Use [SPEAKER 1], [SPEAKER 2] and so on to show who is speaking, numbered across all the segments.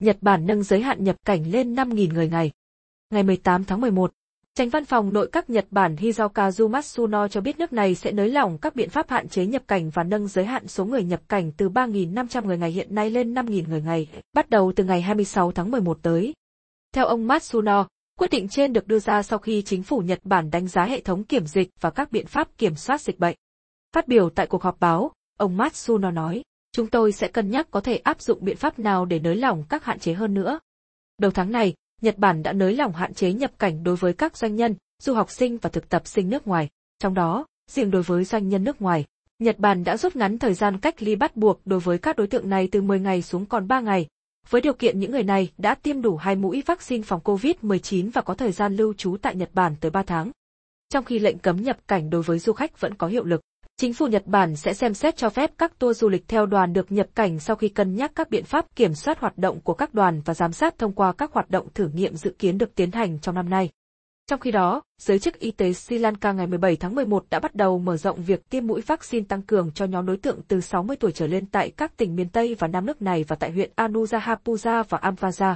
[SPEAKER 1] Nhật Bản nâng giới hạn nhập cảnh lên 5.000 người ngày. Ngày 18 tháng 11, Tránh văn phòng nội các Nhật Bản Hizokazu Matsuno cho biết nước này sẽ nới lỏng các biện pháp hạn chế nhập cảnh và nâng giới hạn số người nhập cảnh từ 3.500 người ngày hiện nay lên 5.000 người ngày, bắt đầu từ ngày 26 tháng 11 tới. Theo ông Matsuno, quyết định trên được đưa ra sau khi chính phủ Nhật Bản đánh giá hệ thống kiểm dịch và các biện pháp kiểm soát dịch bệnh. Phát biểu tại cuộc họp báo, ông Matsuno nói, chúng tôi sẽ cân nhắc có thể áp dụng biện pháp nào để nới lỏng các hạn chế hơn nữa. Đầu tháng này, Nhật Bản đã nới lỏng hạn chế nhập cảnh đối với các doanh nhân, du học sinh và thực tập sinh nước ngoài. Trong đó, riêng đối với doanh nhân nước ngoài, Nhật Bản đã rút ngắn thời gian cách ly bắt buộc đối với các đối tượng này từ 10 ngày xuống còn 3 ngày, với điều kiện những người này đã tiêm đủ hai mũi vaccine phòng COVID-19 và có thời gian lưu trú tại Nhật Bản tới 3 tháng. Trong khi lệnh cấm nhập cảnh đối với du khách vẫn có hiệu lực, chính phủ Nhật Bản sẽ xem xét cho phép các tour du lịch theo đoàn được nhập cảnh sau khi cân nhắc các biện pháp kiểm soát hoạt động của các đoàn và giám sát thông qua các hoạt động thử nghiệm dự kiến được tiến hành trong năm nay. Trong khi đó, giới chức y tế Sri Lanka ngày 17 tháng 11 đã bắt đầu mở rộng việc tiêm mũi vaccine tăng cường cho nhóm đối tượng từ 60 tuổi trở lên tại các tỉnh miền Tây và Nam nước này và tại huyện Anuradhapura và Amvaza.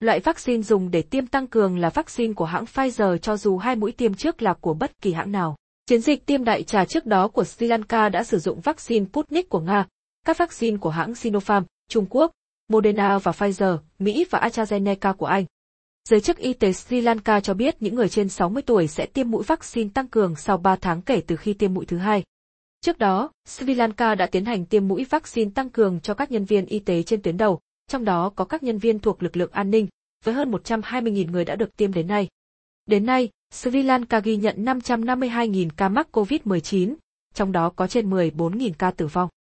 [SPEAKER 1] Loại vaccine dùng để tiêm tăng cường là vaccine của hãng Pfizer cho dù hai mũi tiêm trước là của bất kỳ hãng nào. Chiến dịch tiêm đại trà trước đó của Sri Lanka đã sử dụng vaccine Sputnik của Nga, các vaccine của hãng Sinopharm, Trung Quốc, Moderna và Pfizer, Mỹ và AstraZeneca của Anh. Giới chức y tế Sri Lanka cho biết những người trên 60 tuổi sẽ tiêm mũi vaccine tăng cường sau 3 tháng kể từ khi tiêm mũi thứ hai. Trước đó, Sri Lanka đã tiến hành tiêm mũi vaccine tăng cường cho các nhân viên y tế trên tuyến đầu, trong đó có các nhân viên thuộc lực lượng an ninh, với hơn 120.000 người đã được tiêm đến nay. Đến nay, Sri Lanka ghi nhận 552.000 ca mắc COVID-19, trong đó có trên 14.000 ca tử vong.